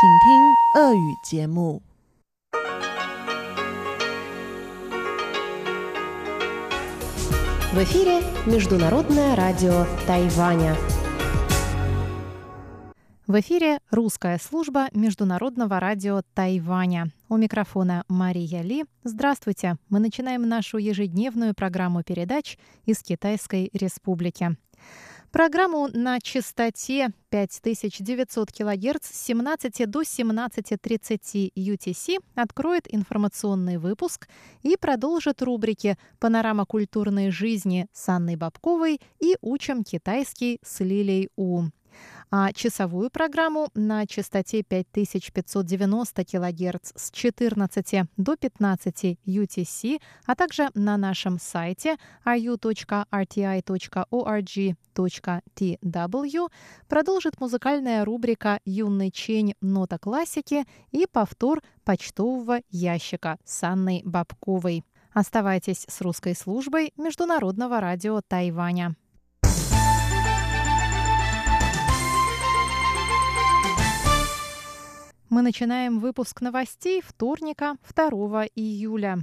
请听俄语节目。В эфире Международное радио Тайваня. В эфире русская служба Международного радио Тайваня. У микрофона Мария Ли. Здравствуйте! Мы начинаем нашу ежедневную программу передач из Китайской Республики. Программу на частоте 5900 кГц с 17 до 17.30 UTC откроет информационный выпуск и продолжит рубрики «Панорама культурной жизни» с Анной Бабковой и «Учим китайский» с Лилей У а часовую программу на частоте 5590 кГц с 14 до 15 UTC, а также на нашем сайте ru.rti.org.tw продолжит музыкальная рубрика «Юный чень. Нота классики» и повтор почтового ящика с Анной Бабковой. Оставайтесь с русской службой Международного радио Тайваня. Мы начинаем выпуск новостей вторника, 2 июля.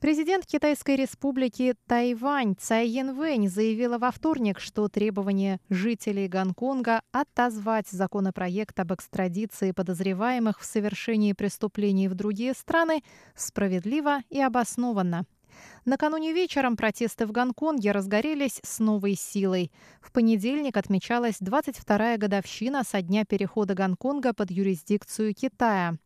Президент Китайской республики Тайвань Цай Янвэнь заявила во вторник, что требование жителей Гонконга отозвать законопроект об экстрадиции подозреваемых в совершении преступлений в другие страны справедливо и обоснованно. Накануне вечером протесты в Гонконге разгорелись с новой силой. В понедельник отмечалась 22-я годовщина со дня перехода Гонконга под юрисдикцию Китая.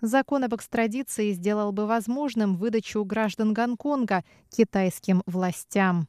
Закон об экстрадиции сделал бы возможным выдачу граждан Гонконга китайским властям.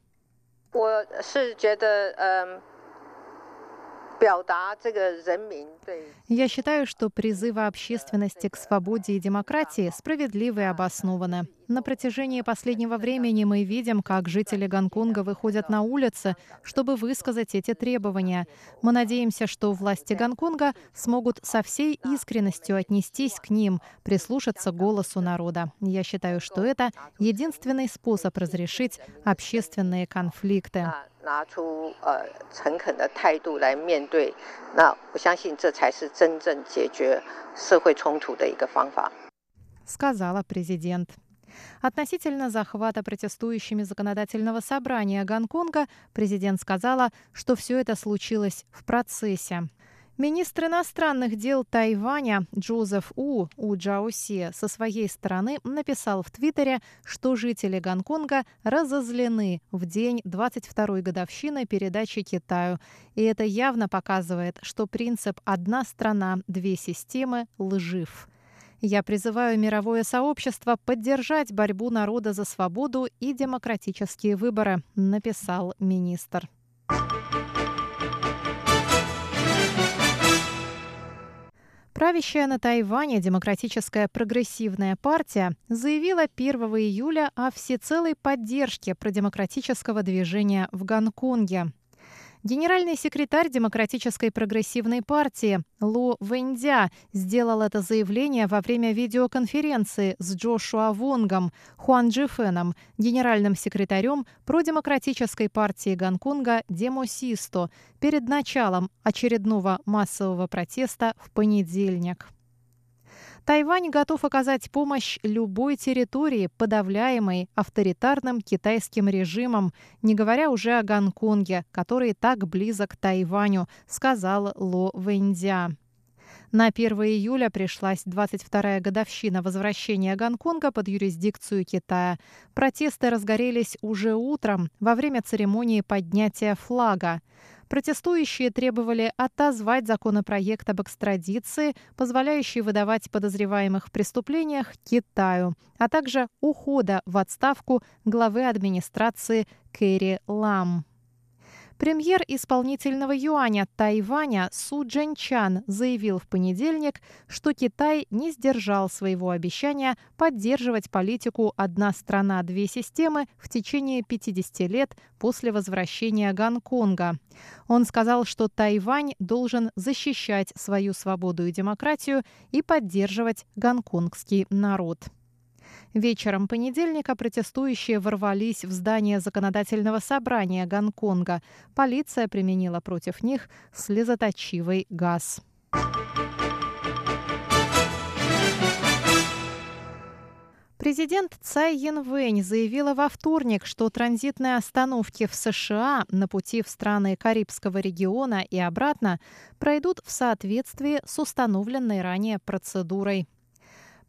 Я считаю, что призывы общественности к свободе и демократии справедливы и обоснованы. На протяжении последнего времени мы видим, как жители Гонконга выходят на улицы, чтобы высказать эти требования. Мы надеемся, что власти Гонконга смогут со всей искренностью отнестись к ним, прислушаться к голосу народа. Я считаю, что это единственный способ разрешить общественные конфликты. 拿出呃诚恳的态度来面对，那我相信这才是真正解决社会冲突的一个方法。сказала президент. Относительно захвата протестующими законодательного собрания Гонконга, президент сказала, что все это случилось в процессе. Министр иностранных дел Тайваня Джозеф У У Джаоси со своей стороны написал в Твиттере, что жители Гонконга разозлены в день 22-й годовщины передачи Китаю. И это явно показывает, что принцип «одна страна, две системы» лжив. Я призываю мировое сообщество поддержать борьбу народа за свободу и демократические выборы, написал министр. Правящая на Тайване Демократическая прогрессивная партия заявила 1 июля о всецелой поддержке продемократического движения в Гонконге. Генеральный секретарь Демократической прогрессивной партии Лу Вэньдя сделал это заявление во время видеоконференции с Джошуа Вонгом, Хуан Джифеном, генеральным секретарем продемократической партии Гонконга Демосисто, перед началом очередного массового протеста в понедельник. Тайвань готов оказать помощь любой территории, подавляемой авторитарным китайским режимом, не говоря уже о Гонконге, который так близок к Тайваню, сказал Ло Вэньцзя. На 1 июля пришлась 22-я годовщина возвращения Гонконга под юрисдикцию Китая. Протесты разгорелись уже утром во время церемонии поднятия флага. Протестующие требовали отозвать законопроект об экстрадиции, позволяющий выдавать подозреваемых в преступлениях Китаю, а также ухода в отставку главы администрации Кэрри Лам. Премьер исполнительного юаня Тайваня Су Джэнчан заявил в понедельник, что Китай не сдержал своего обещания поддерживать политику «одна страна, две системы» в течение 50 лет после возвращения Гонконга. Он сказал, что Тайвань должен защищать свою свободу и демократию и поддерживать гонконгский народ. Вечером понедельника протестующие ворвались в здание законодательного собрания Гонконга. Полиция применила против них слезоточивый газ. Президент Цай Янвэнь заявила во вторник, что транзитные остановки в США на пути в страны Карибского региона и обратно пройдут в соответствии с установленной ранее процедурой.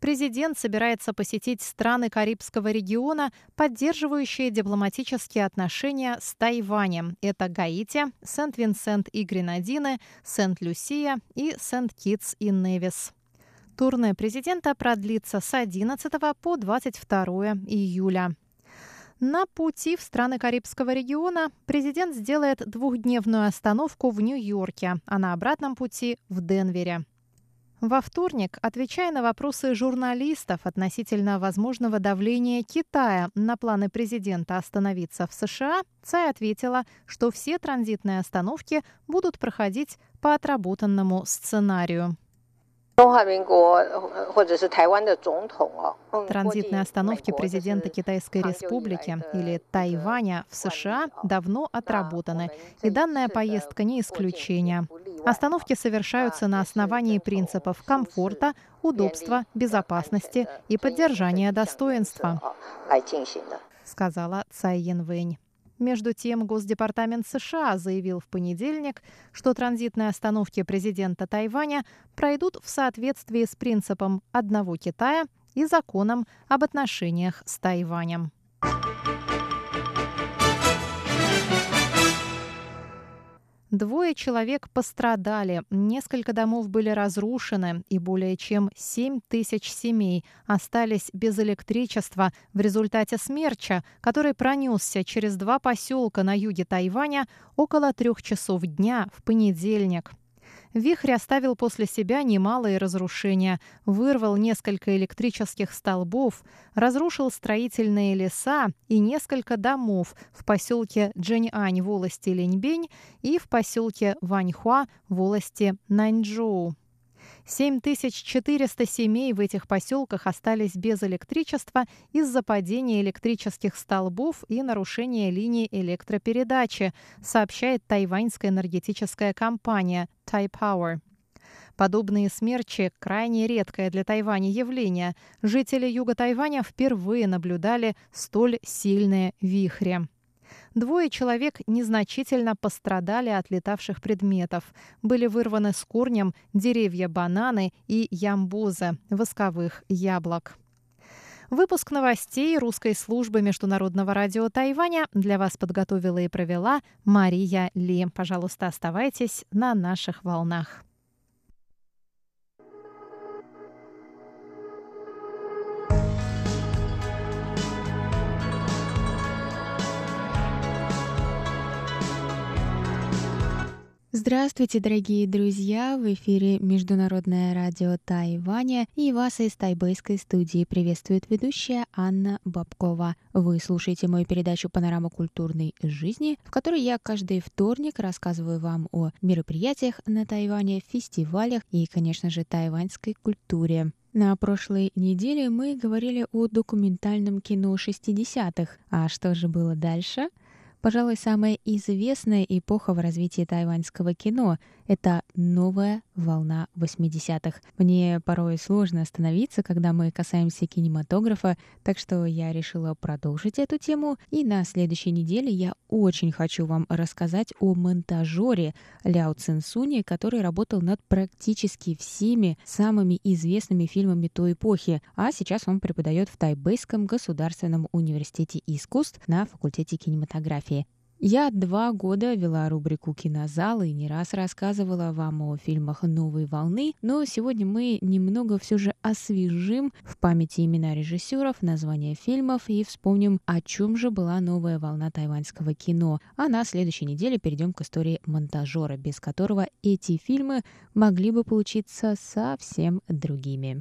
Президент собирается посетить страны Карибского региона, поддерживающие дипломатические отношения с Тайванем. Это Гаити, Сент-Винсент и Гренадины, Сент-Люсия и Сент-Китс и Невис. Турне президента продлится с 11 по 22 июля. На пути в страны Карибского региона президент сделает двухдневную остановку в Нью-Йорке, а на обратном пути в Денвере. Во вторник, отвечая на вопросы журналистов относительно возможного давления Китая на планы президента остановиться в США, Цай ответила, что все транзитные остановки будут проходить по отработанному сценарию. Транзитные остановки президента Китайской Республики или Тайваня в США давно отработаны, и данная поездка не исключение. Остановки совершаются на основании принципов комфорта, удобства, безопасности и поддержания достоинства, сказала Цай Янвэнь. Между тем, Госдепартамент США заявил в понедельник, что транзитные остановки президента Тайваня пройдут в соответствии с принципом одного Китая и законом об отношениях с Тайванем. Двое человек пострадали, несколько домов были разрушены, и более чем 7 тысяч семей остались без электричества в результате смерча, который пронесся через два поселка на юге Тайваня около трех часов дня в понедельник. Вихрь оставил после себя немалые разрушения, вырвал несколько электрических столбов, разрушил строительные леса и несколько домов в поселке Джэньань волости Линьбень и в поселке Ваньхуа волости Наньчжоу. 7400 семей в этих поселках остались без электричества из-за падения электрических столбов и нарушения линий электропередачи, сообщает тайваньская энергетическая компания Taipower. Подобные смерчи – крайне редкое для Тайваня явление. Жители юга Тайваня впервые наблюдали столь сильные вихри. Двое человек незначительно пострадали от летавших предметов. Были вырваны с корнем деревья бананы и ямбуза, восковых яблок. Выпуск новостей русской службы Международного радио Тайваня для вас подготовила и провела Мария Ли. Пожалуйста, оставайтесь на наших волнах. Здравствуйте, дорогие друзья! В эфире Международное радио Тайваня и вас из тайбэйской студии приветствует ведущая Анна Бабкова. Вы слушаете мою передачу «Панорама культурной жизни», в которой я каждый вторник рассказываю вам о мероприятиях на Тайване, фестивалях и, конечно же, тайваньской культуре. На прошлой неделе мы говорили о документальном кино 60-х. А что же было дальше? Пожалуй, самая известная эпоха в развитии тайваньского кино — это новая волна 80-х. Мне порой сложно остановиться, когда мы касаемся кинематографа, так что я решила продолжить эту тему. И на следующей неделе я очень хочу вам рассказать о монтажере Ляо Цинсуне, который работал над практически всеми самыми известными фильмами той эпохи, а сейчас он преподает в Тайбэйском государственном университете искусств на факультете кинематографии. Я два года вела рубрику «Кинозал» и не раз рассказывала вам о фильмах новой волны, но сегодня мы немного все же освежим в памяти имена режиссеров, названия фильмов и вспомним, о чем же была новая волна тайваньского кино. А на следующей неделе перейдем к истории монтажера, без которого эти фильмы могли бы получиться совсем другими.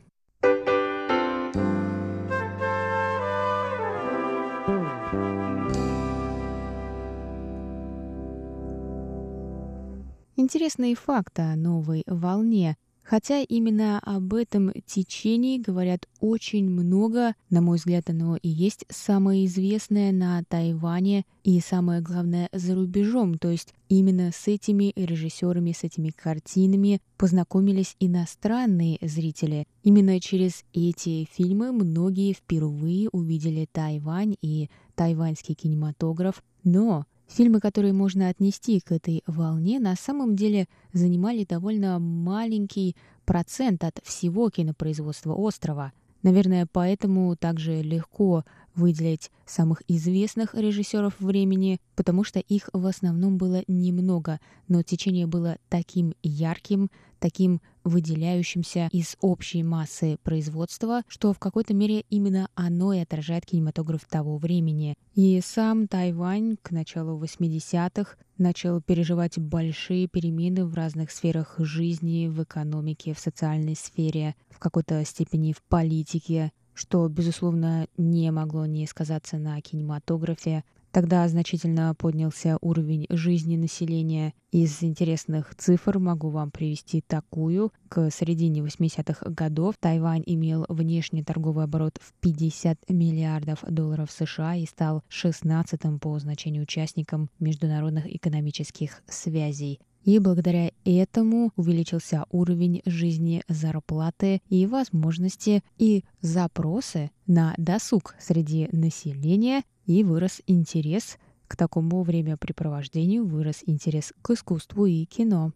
Интересные факты о новой волне. Хотя именно об этом течении говорят очень много, на мой взгляд, оно и есть самое известное на Тайване и самое главное за рубежом. То есть именно с этими режиссерами, с этими картинами познакомились иностранные зрители. Именно через эти фильмы многие впервые увидели Тайвань и тайваньский кинематограф. Но Фильмы, которые можно отнести к этой волне, на самом деле занимали довольно маленький процент от всего кинопроизводства острова. Наверное, поэтому также легко выделить самых известных режиссеров времени, потому что их в основном было немного, но течение было таким ярким, таким выделяющимся из общей массы производства, что в какой-то мере именно оно и отражает кинематограф того времени. И сам Тайвань к началу 80-х начал переживать большие перемены в разных сферах жизни, в экономике, в социальной сфере, в какой-то степени в политике что, безусловно, не могло не сказаться на кинематографе. Тогда значительно поднялся уровень жизни населения. Из интересных цифр могу вам привести такую. К середине 80-х годов Тайвань имел внешний торговый оборот в 50 миллиардов долларов США и стал 16-м по значению участником международных экономических связей. И благодаря этому увеличился уровень жизни, зарплаты и возможности и запросы на досуг среди населения, и вырос интерес к такому времяпрепровождению, вырос интерес к искусству и кино.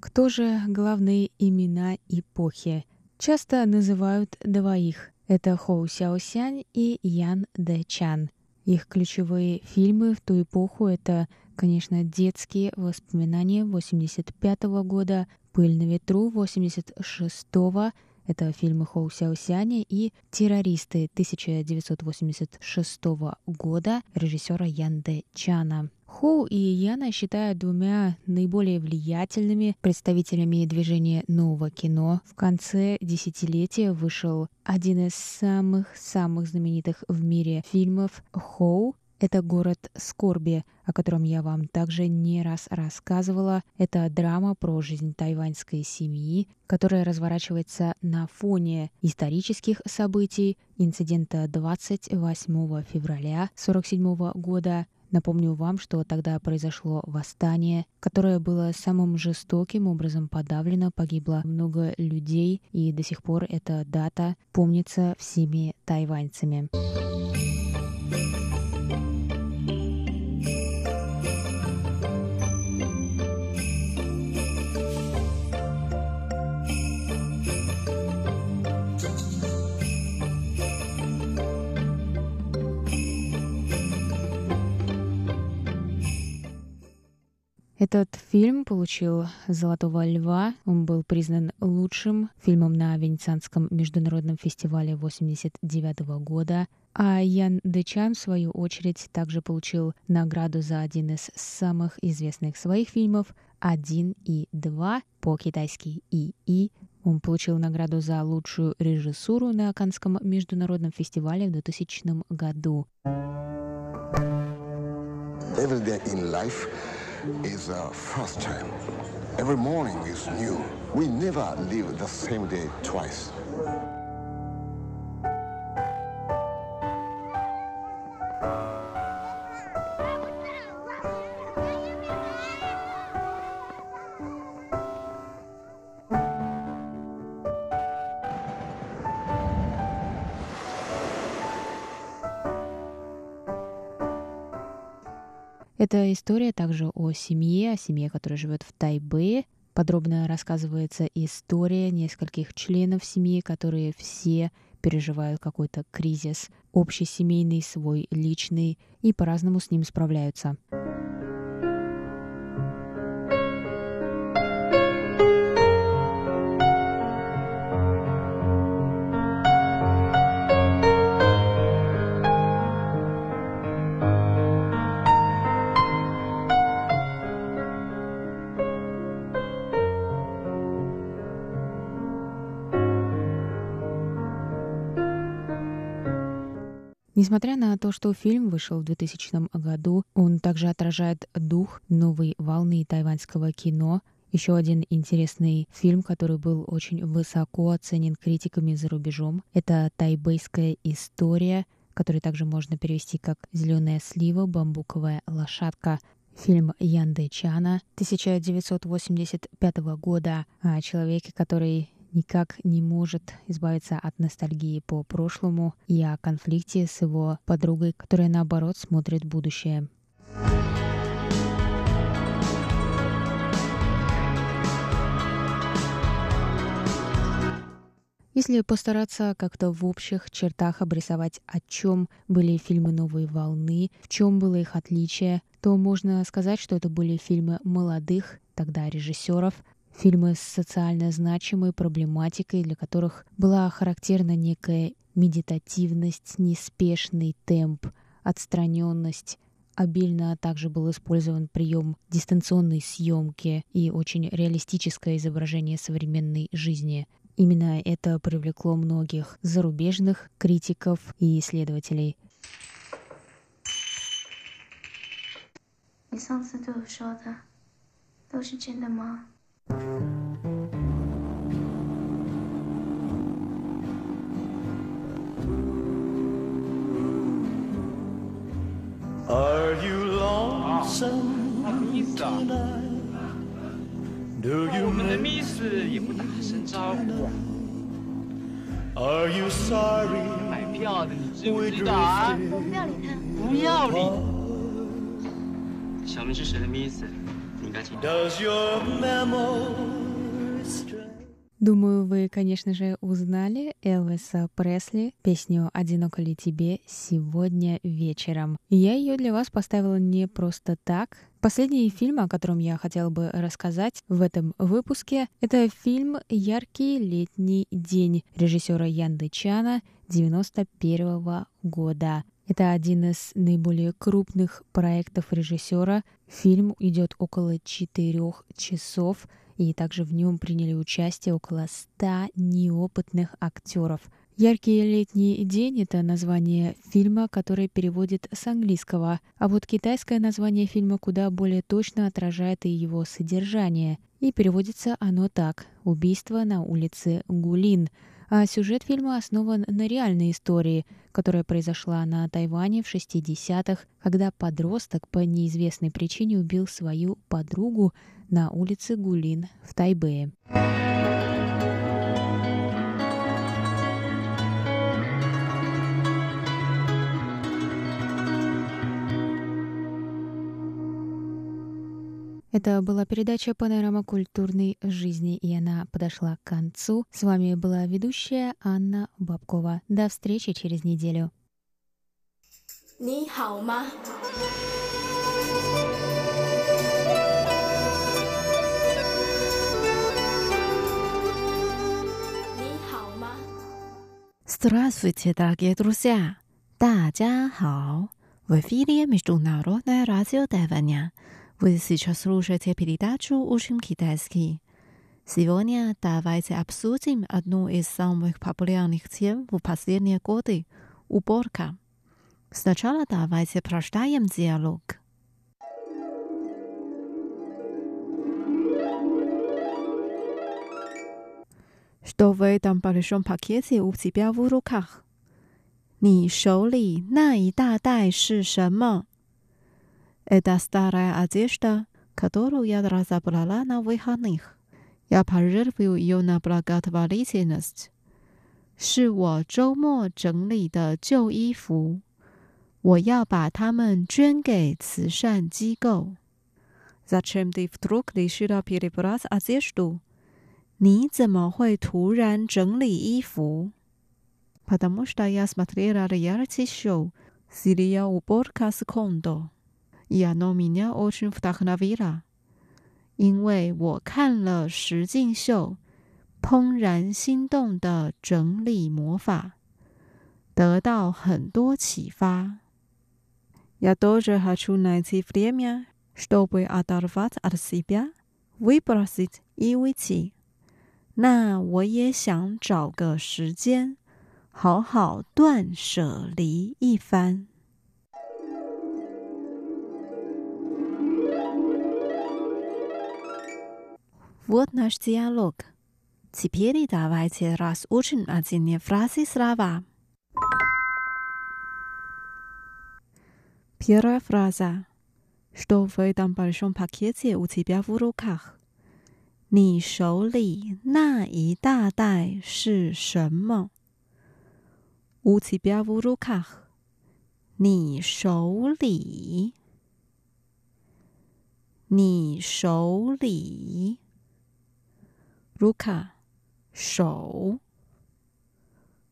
Кто же главные имена эпохи? часто называют двоих. Это Хоу Сяосянь и Ян Дэ Чан. Их ключевые фильмы в ту эпоху — это, конечно, детские воспоминания 85 -го года, «Пыль на ветру» 86 -го, это фильмы Хоу Сяосяня и «Террористы» 1986 года режиссера Ян Дэ Чана. Хоу и Яна считают двумя наиболее влиятельными представителями движения нового кино. В конце десятилетия вышел один из самых-самых знаменитых в мире фильмов «Хоу», это город скорби, о котором я вам также не раз рассказывала. Это драма про жизнь тайваньской семьи, которая разворачивается на фоне исторических событий инцидента 28 февраля 1947 года, Напомню вам, что тогда произошло восстание, которое было самым жестоким образом подавлено, погибло много людей, и до сих пор эта дата помнится всеми тайваньцами. Этот фильм получил «Золотого льва». Он был признан лучшим фильмом на Венецианском международном фестивале 1989 года. А Ян Дечан, в свою очередь, также получил награду за один из самых известных своих фильмов «Один и два» по-китайски «И и». Он получил награду за лучшую режиссуру на Канском международном фестивале в 2000 году. Every day in life is a first time. Every morning is new. We never live the same day twice. Это история также о семье, о семье, которая живет в Тайбе. Подробно рассказывается история нескольких членов семьи, которые все переживают какой-то кризис, общий семейный, свой личный, и по-разному с ним справляются. Несмотря на то, что фильм вышел в 2000 году, он также отражает дух новой волны тайваньского кино. Еще один интересный фильм, который был очень высоко оценен критиками за рубежом, это «Тайбэйская история», который также можно перевести как «Зеленая слива, бамбуковая лошадка». Фильм Янды Чана 1985 года о человеке, который никак не может избавиться от ностальгии по прошлому и о конфликте с его подругой, которая наоборот смотрит в будущее. Если постараться как-то в общих чертах обрисовать, о чем были фильмы «Новой волны», в чем было их отличие, то можно сказать, что это были фильмы молодых тогда режиссеров, фильмы с социально значимой проблематикой, для которых была характерна некая медитативность, неспешный темп, отстраненность. Обильно также был использован прием дистанционной съемки и очень реалистическое изображение современной жизни. Именно это привлекло многих зарубежных критиков и исследователей. 你上次对我说的都是真的吗 ？Are you lonesome tonight? Do you 我们的 miss 也不打声招呼。Are you sorry? 买票的你知不知道啊？我不要理他。不要理。小明是谁的 miss？Думаю, вы, конечно же, узнали Элвиса Пресли, песню «Одиноко ли тебе» сегодня вечером. Я ее для вас поставила не просто так. Последний фильм, о котором я хотела бы рассказать в этом выпуске, это фильм «Яркий летний день» режиссера Янды Чана 91 -го года. Это один из наиболее крупных проектов режиссера. Фильм идет около четырех часов, и также в нем приняли участие около ста неопытных актеров. «Яркий летний день» — это название фильма, которое переводит с английского, а вот китайское название фильма куда более точно отражает и его содержание. И переводится оно так «Убийство на улице Гулин», а сюжет фильма основан на реальной истории, которая произошла на Тайване в 60-х, когда подросток по неизвестной причине убил свою подругу на улице Гулин в Тайбэе. Это была передача «Панорама культурной жизни», и она подошла к концу. С вами была ведущая Анна Бабкова. До встречи через неделю. 你好吗？Здравствуйте, дорогие друзья! 大家好! В эфире Международное радио Тайваня. Вы сейчас слушаете передачу «Учим китайский». Сегодня давайте обсудим одну из самых популярных тем в последние годы – уборка. Сначала давайте прочитаем диалог. Что в этом большом пакете у тебя в руках? 你手里那一大袋是什么 ？Это старая одежда, которую я разобрала на выходных. Я пожертвую ее на благотворительность. 是我周末整理的旧衣服，我要把它们捐给慈善机构。Зачем ты вдруг решила перебрать одежду？你怎么会突然整理衣服？Потому что я смотрела реалити-шоу «Сирия уборка с кондо». Я но меня очень вдохновила，因为我看了实境秀《怦然心动的整理魔法》，得到很多启发。Я тоже хочу найти время, чтобы оторвать от себя, выбросить и уйти。那我也想找个时间， 好好断舍离一番。 Вот наш диалог. Теперь давайте разучим один фразы слова. Первая фраза. Что в этом большом пакете у тебя в руках? 你手里那一大袋是什么？У тебя в руках。你手里，你手里 ，рука 手，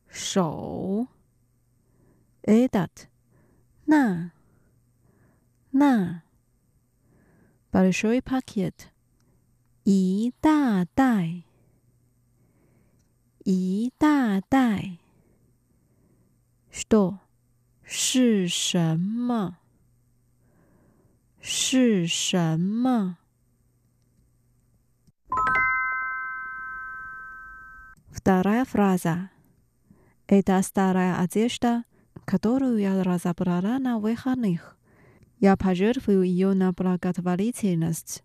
手，этот 那，那，большой пакет。一大袋，一大袋，что 是什么？是什么 ？Вторая фраза. Это старая одежда, которую я разобрала на выходных. Я пожертвую ее на благотворительность.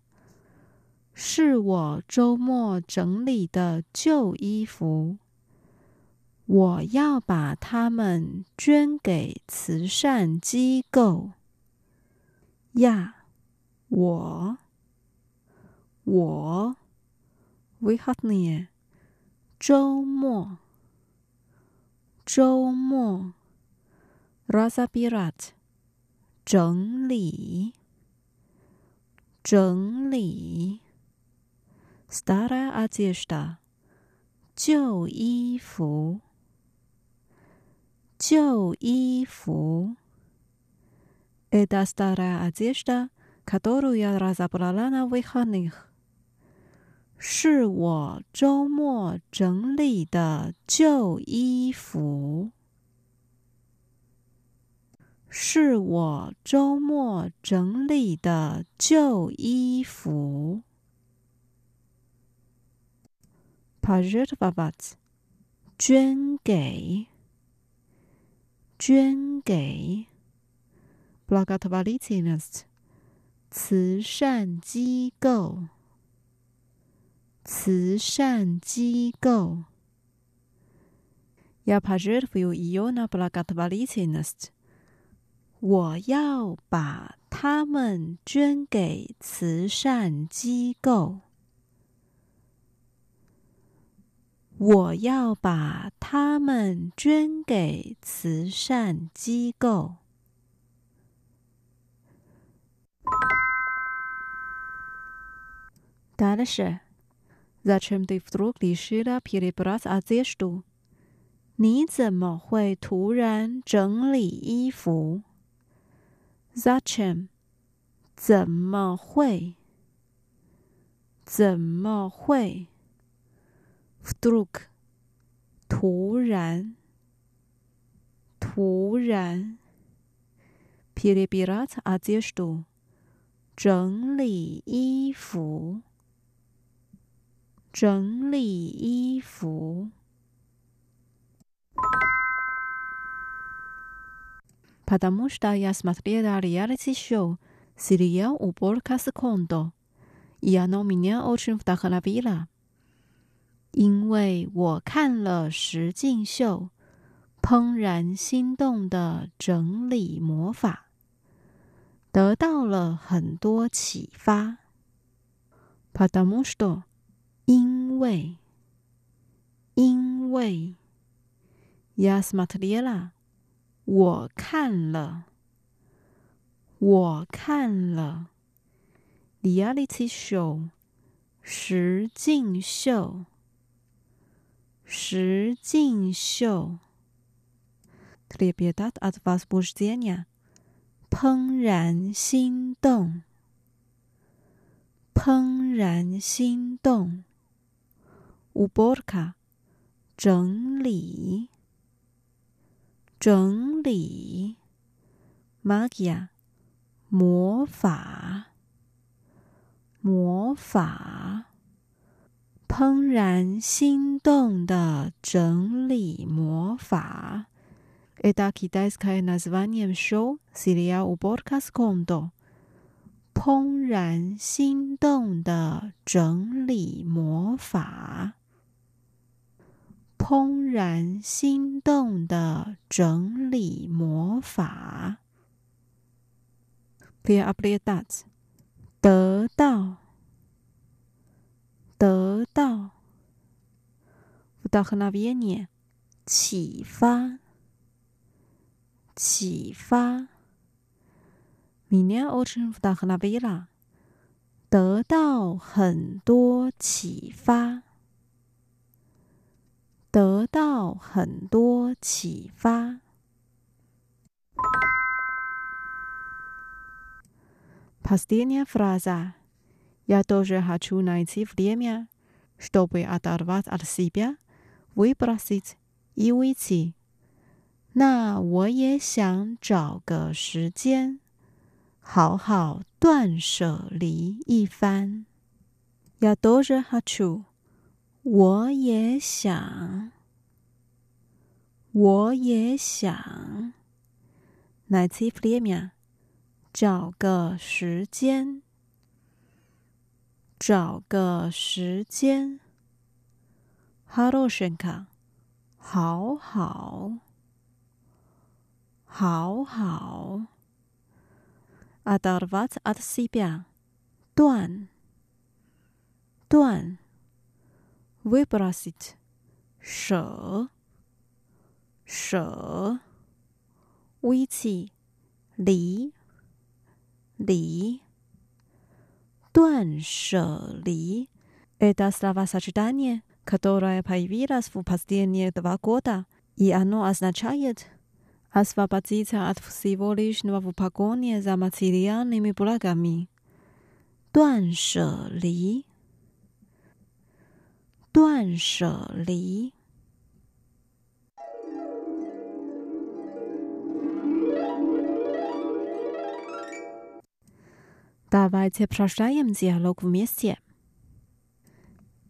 是我周末整理的旧衣服，我要把它们捐给慈善机构。呀，我，我，we have ne， 周末，周末，rasabirat，整理，整理。Starая одежда，旧衣服，旧衣服。Это старая одежда, которую я разобрала на выходных。 是我周末整理的旧衣服。是我周末整理的旧衣服。пожертвовать 捐给，捐给，благотворительность 慈善机构， 慈善机构。Я пожертвую ее на благотворительность。我要把它们捐给慈善机构。我要把它们捐给慈善机构。Дальше. Зачем ты вдруг решила перебрать одежду? 你怎么会突然整理衣服？Зачем？怎么会？怎么会？Вдруг，突然，突然。Перебирать одежду，整理衣服， 整理衣服。Потому что я смотрела реалити-шоу сериал «Уборка с кондо», и оно меня очень вдохновило. 因为我看了实境秀《怦然心动的整理魔法》，得到了很多启发。Потому что， 因为，因为，Yes, Matelia，我看了，我看了，reality show，实境秀，实境秀 t r e b i e d a t at vas b u s h d e n i a 怦然心动，怦然心动。，уборка，整理，整理，магия，魔法，魔法。 怦然心动的整理魔法。Это китайское название шоу сериал уборка с кондо。怦然心动的整理魔法。 怦然心动的整理魔法。Pia aprietați，得到。得到，вдохновение，启发，启发。Меня очень вдохновило，得到很多启发， 得到很多启发。Последняя фраза。Я тоже хочу найти время, чтобы оторвать от себя, выбросить и уйти. 那我也想找个时间，好好断舍离一番。Я тоже хочу， 我也想我也想 naively 找个时间找个时间好多声卡好好好好 adorable 比亚断断 ，выбросить，舍，舍，уйти，离，离。断舍离，это словосочетание, которое появилось в последние два года, и оно означает освободиться от всего лишнего в погоне за материальными благами. 断舍离， 断舍离。Давайте прочитаем диалог вместе.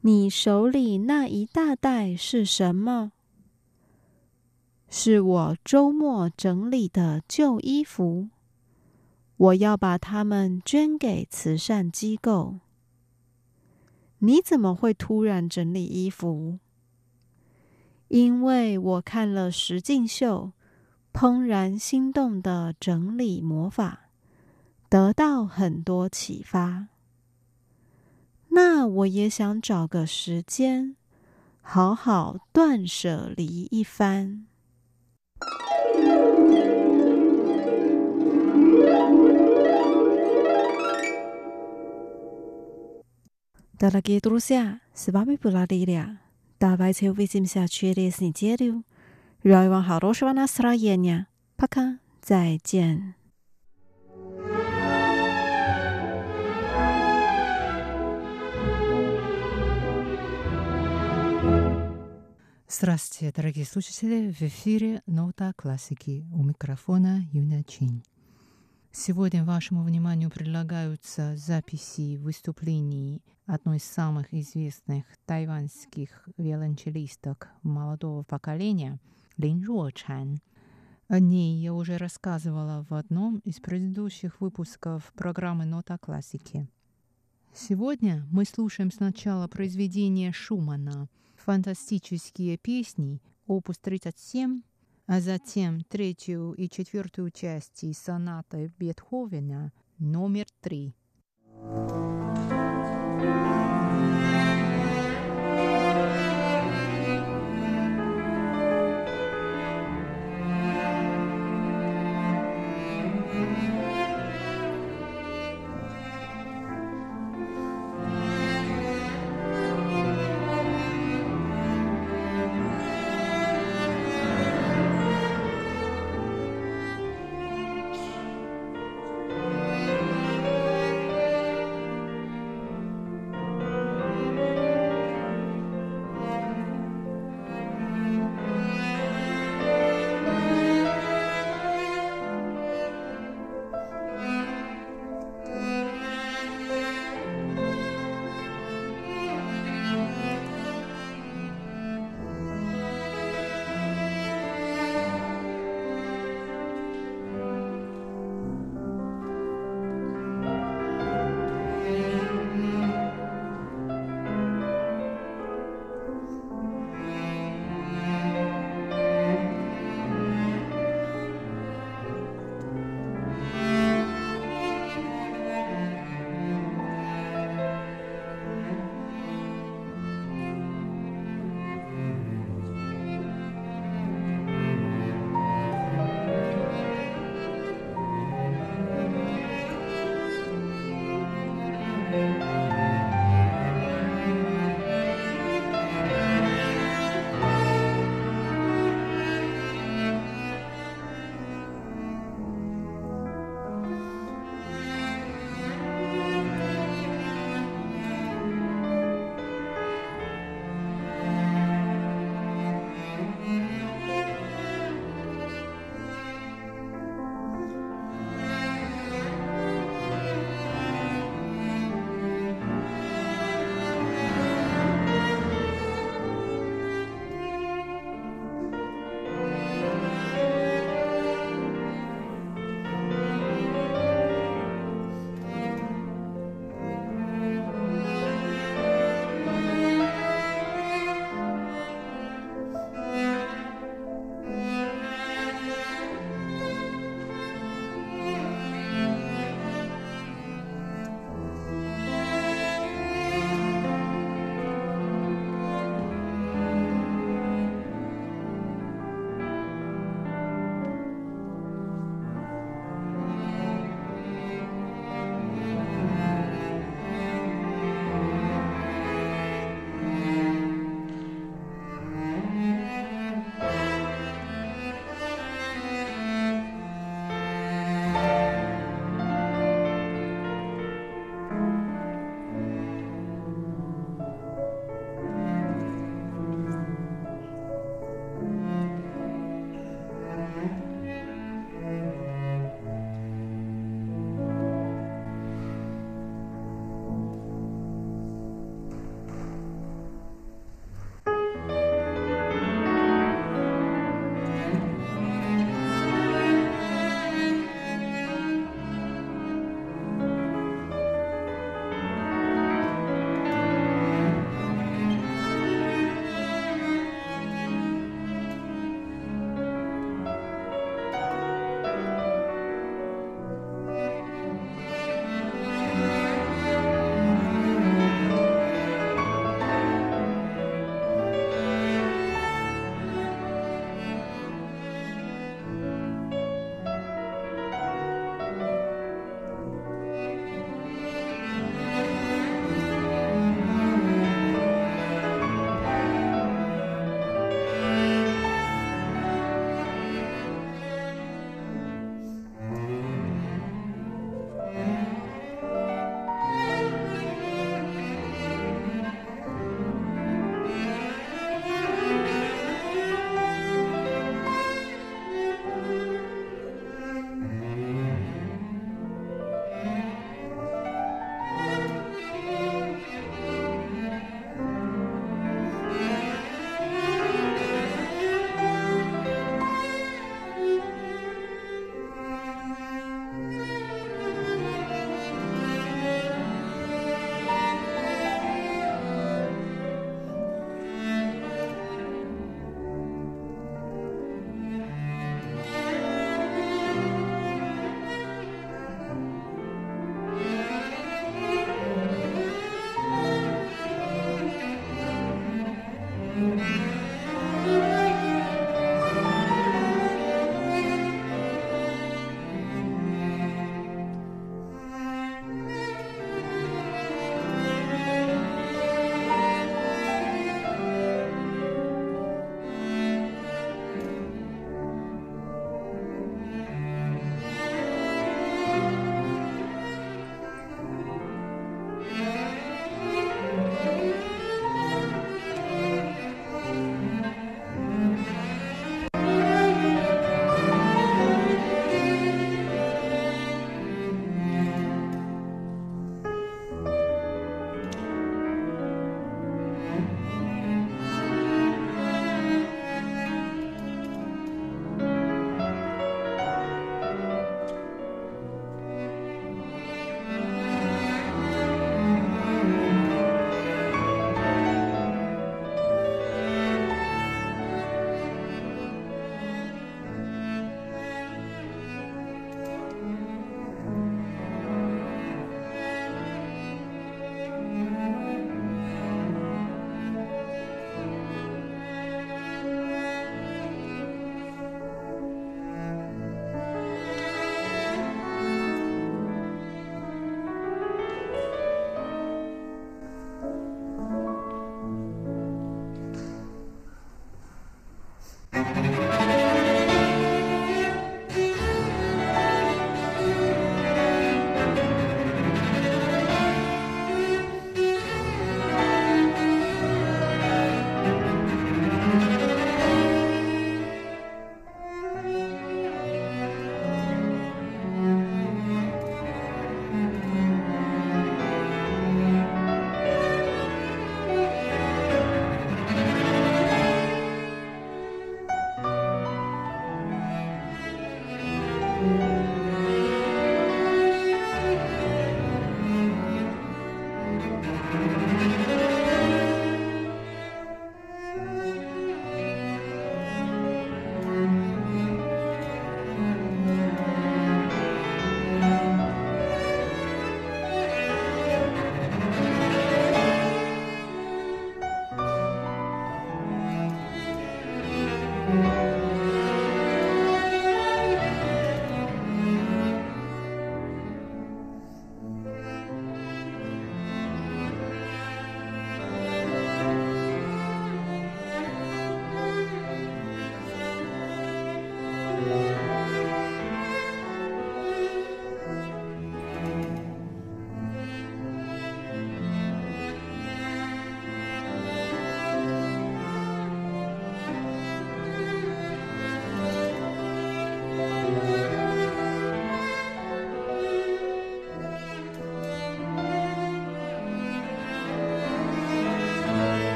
你手里那一大袋是什么？是我周末整理的旧衣服，我要把它们捐给慈善机构。 你怎么会突然整理衣服？因为我看了石进秀《怦然心动的整理魔法》。得到很多启发，那我也想找个时间，好好断舍离一番。Дорогие друзья, с вами была Лилия. Давайте увидимся через неделю. Желаю вам хорошего настроения. Пока. 再见。Здравствуйте, дорогие слушатели! В эфире «Нота классики» у микрофона Юна Чин. Сегодня вашему вниманию предлагаются записи выступлений одной из самых известных тайваньских виолончелисток молодого поколения Лин Руочан. О ней я уже рассказывала в одном из предыдущих выпусков программы «Нота классики». Сегодня мы слушаем сначала произведение Шумана – фантастические песни, опус 37, а затем третью и четвертую части сонаты Бетховена номер три. Thank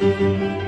Música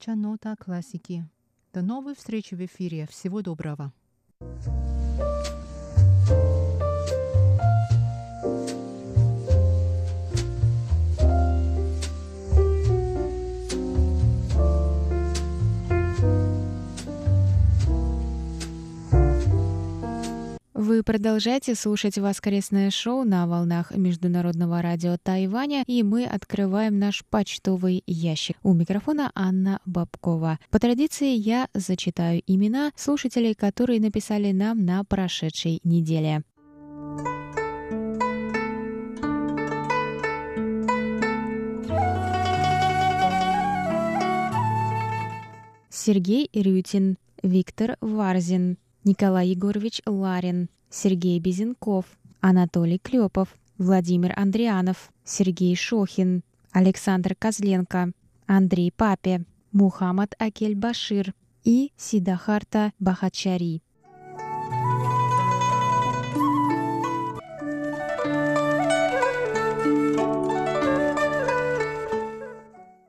передача «Нота классики». До новых встреч в эфире. Всего доброго. Вы продолжаете слушать воскресное шоу на волнах Международного радио Тайваня, и мы открываем наш почтовый ящик. У микрофона Анна Бабкова. По традиции я зачитаю имена слушателей, которые написали нам на прошедшей неделе. Сергей Рютин, Виктор Варзин, Николай Егорович Ларин, Сергей Безенков, Анатолий Клепов, Владимир Андрианов, Сергей Шохин, Александр Козленко, Андрей Папе, Мухаммад Акель Башир и Сидахарта Бахачари.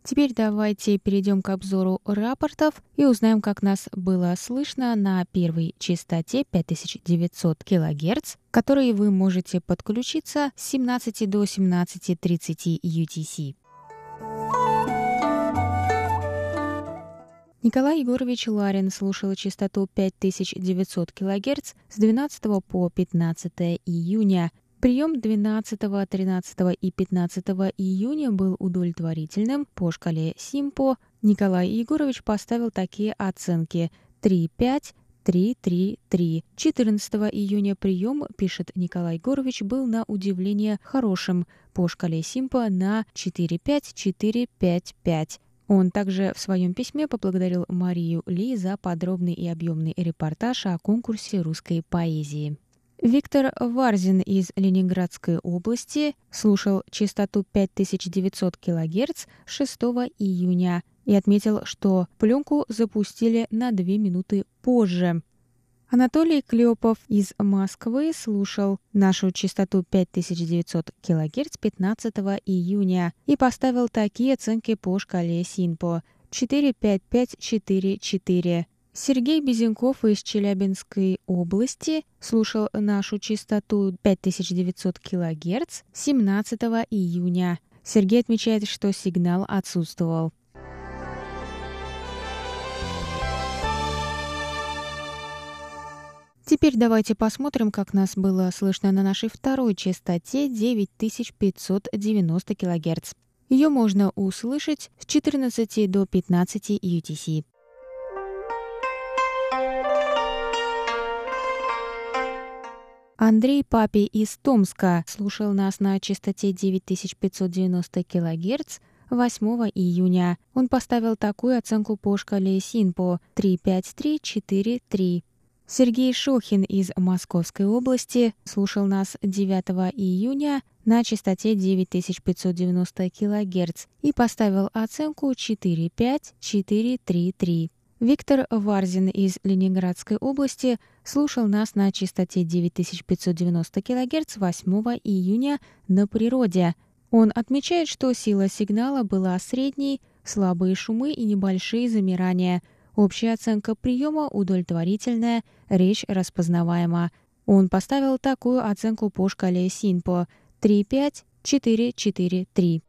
Теперь давайте перейдем к обзору рапортов и узнаем, как нас было слышно на первой частоте 5900 кГц, которой вы можете подключиться с 17 до 17.30 UTC. Николай Егорович Ларин слушал частоту 5900 кГц с 12 по 15 июня Прием 12, 13 и 15 июня был удовлетворительным. По шкале СИМПО Николай Егорович поставил такие оценки 3-5, 3-3-3. 14 июня прием, пишет Николай Егорович, был на удивление хорошим. По шкале СИМПО на 4-5-4-5-5. Он также в своем письме поблагодарил Марию Ли за подробный и объемный репортаж о конкурсе русской поэзии. Виктор Варзин из Ленинградской области слушал частоту 5900 кГц 6 июня и отметил, что пленку запустили на 2 минуты позже. Анатолий Клепов из Москвы слушал нашу частоту 5900 кГц 15 июня и поставил такие оценки по шкале СИНПО 45544. Сергей Безенков из Челябинской области слушал нашу частоту 5900 кГц 17 июня. Сергей отмечает, что сигнал отсутствовал. Теперь давайте посмотрим, как нас было слышно на нашей второй частоте 9590 кГц. Ее можно услышать с 14 до 15 UTC. Андрей Папи из Томска слушал нас на частоте 9590 кГц 8 июня. Он поставил такую оценку по шкале СИНПО 35343. Сергей Шохин из Московской области слушал нас 9 июня на частоте 9590 кГц и поставил оценку 45433. Виктор Варзин из Ленинградской области слушал нас на частоте 9590 кГц 8 июня на природе. Он отмечает, что сила сигнала была средней, слабые шумы и небольшие замирания. Общая оценка приема удовлетворительная, речь распознаваема. Он поставил такую оценку по шкале СИНПО 3-5-4-4-3.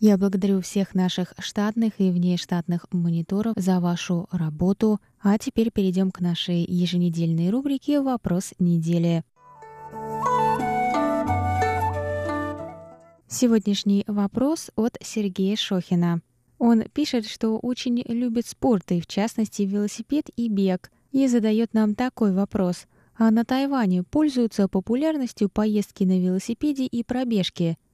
Я благодарю всех наших штатных и внештатных мониторов за вашу работу. А теперь перейдем к нашей еженедельной рубрике «Вопрос недели». Сегодняшний вопрос от Сергея Шохина. Он пишет, что очень любит спорт, и в частности велосипед и бег, и задает нам такой вопрос. А на Тайване пользуются популярностью поездки на велосипеде и пробежки –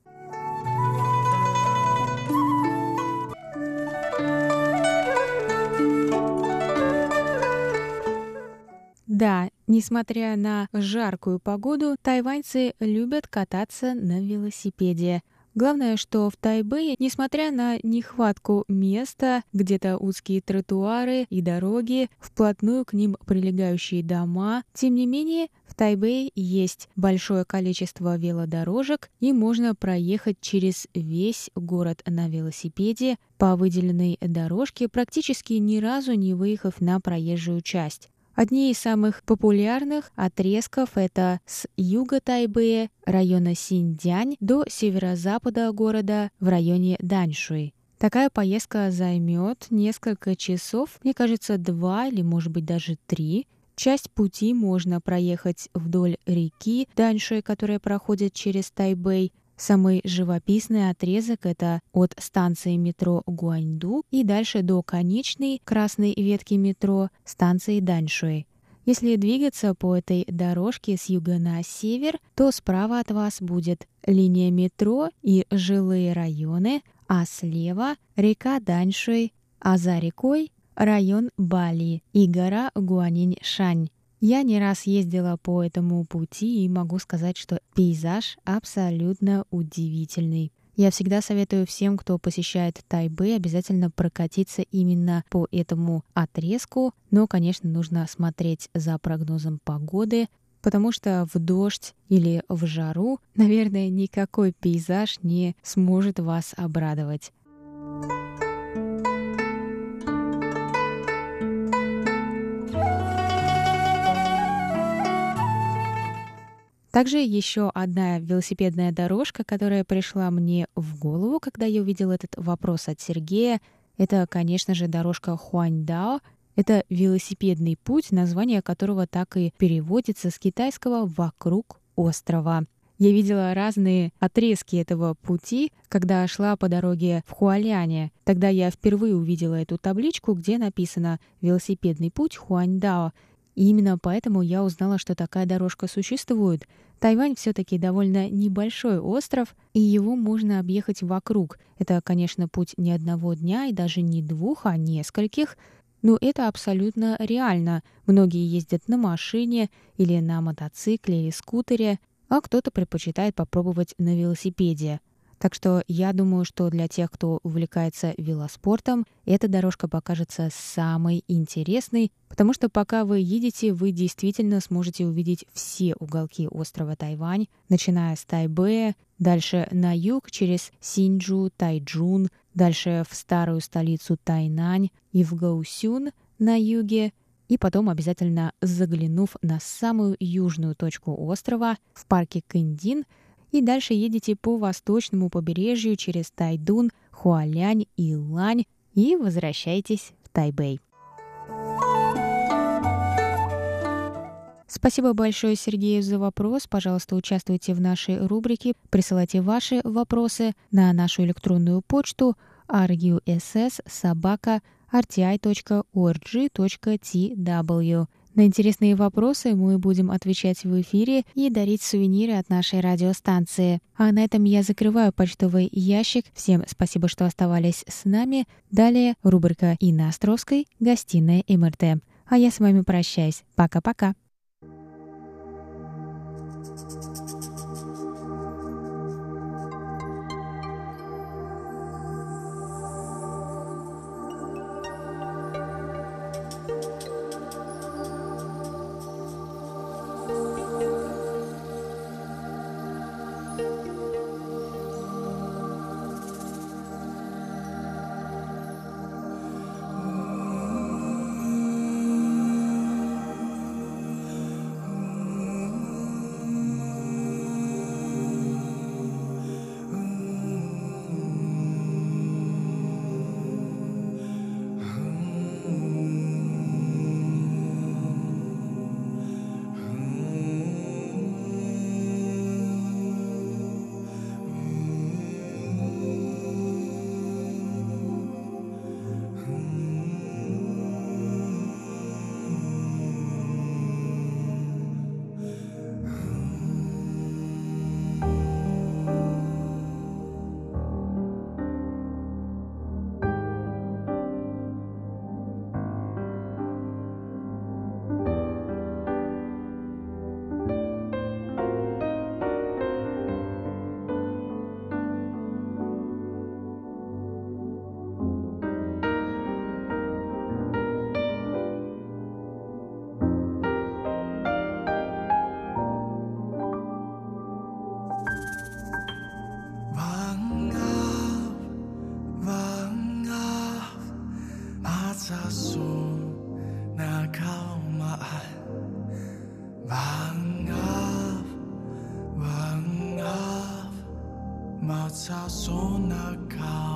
Да, несмотря на жаркую погоду, тайваньцы любят кататься на велосипеде. Главное, что в Тайбэе, несмотря на нехватку места, где-то узкие тротуары и дороги, вплотную к ним прилегающие дома, тем не менее, в Тайбэе есть большое количество велодорожек, и можно проехать через весь город на велосипеде по выделенной дорожке, практически ни разу не выехав на проезжую часть. Одни из самых популярных отрезков это с юга Тайбэя, района Синьцзянь, до северо-запада города в районе Даньшуй. Такая поездка займет несколько часов, мне кажется, два или, может быть, даже три. Часть пути можно проехать вдоль реки Даньшуй, которая проходит через Тайбэй, Самый живописный отрезок — это от станции метро Гуаньду и дальше до конечной красной ветки метро станции Даньшуй. Если двигаться по этой дорожке с юга на север, то справа от вас будет линия метро и жилые районы, а слева — река Даньшуй, а за рекой — район Бали и гора Гуанинь-Шань. Я не раз ездила по этому пути и могу сказать, что пейзаж абсолютно удивительный. Я всегда советую всем, кто посещает Тайбэй, обязательно прокатиться именно по этому отрезку. Но, конечно, нужно смотреть за прогнозом погоды, потому что в дождь или в жару, наверное, никакой пейзаж не сможет вас обрадовать. Также еще одна велосипедная дорожка, которая пришла мне в голову, когда я увидела этот вопрос от Сергея, это, конечно же, дорожка Хуаньдао. Это велосипедный путь, название которого так и переводится с китайского «вокруг острова». Я видела разные отрезки этого пути, когда шла по дороге в Хуаляне. Тогда я впервые увидела эту табличку, где написано «Велосипедный путь Хуаньдао». И именно поэтому я узнала, что такая дорожка существует. Тайвань все-таки довольно небольшой остров, и его можно объехать вокруг. Это, конечно, путь не одного дня и даже не двух, а нескольких. Но это абсолютно реально. Многие ездят на машине или на мотоцикле или скутере, а кто-то предпочитает попробовать на велосипеде. Так что я думаю, что для тех, кто увлекается велоспортом, эта дорожка покажется самой интересной, потому что пока вы едете, вы действительно сможете увидеть все уголки острова Тайвань, начиная с Тайбэя, дальше на юг через Синджу, Тайджун, дальше в старую столицу Тайнань и в Гаусюн на юге, и потом обязательно заглянув на самую южную точку острова в парке Кэндин – и дальше едете по восточному побережью через Тайдун, Хуалянь и Лань и возвращаетесь в Тайбэй. Спасибо большое Сергею за вопрос. Пожалуйста, участвуйте в нашей рубрике. Присылайте ваши вопросы на нашу электронную почту russsobaka.rti.org.tw. На интересные вопросы мы будем отвечать в эфире и дарить сувениры от нашей радиостанции. А на этом я закрываю почтовый ящик. Всем спасибо, что оставались с нами. Далее рубрика Инна Островской «Гостиная МРТ». А я с вами прощаюсь. Пока-пока. cha 查苏纳卡。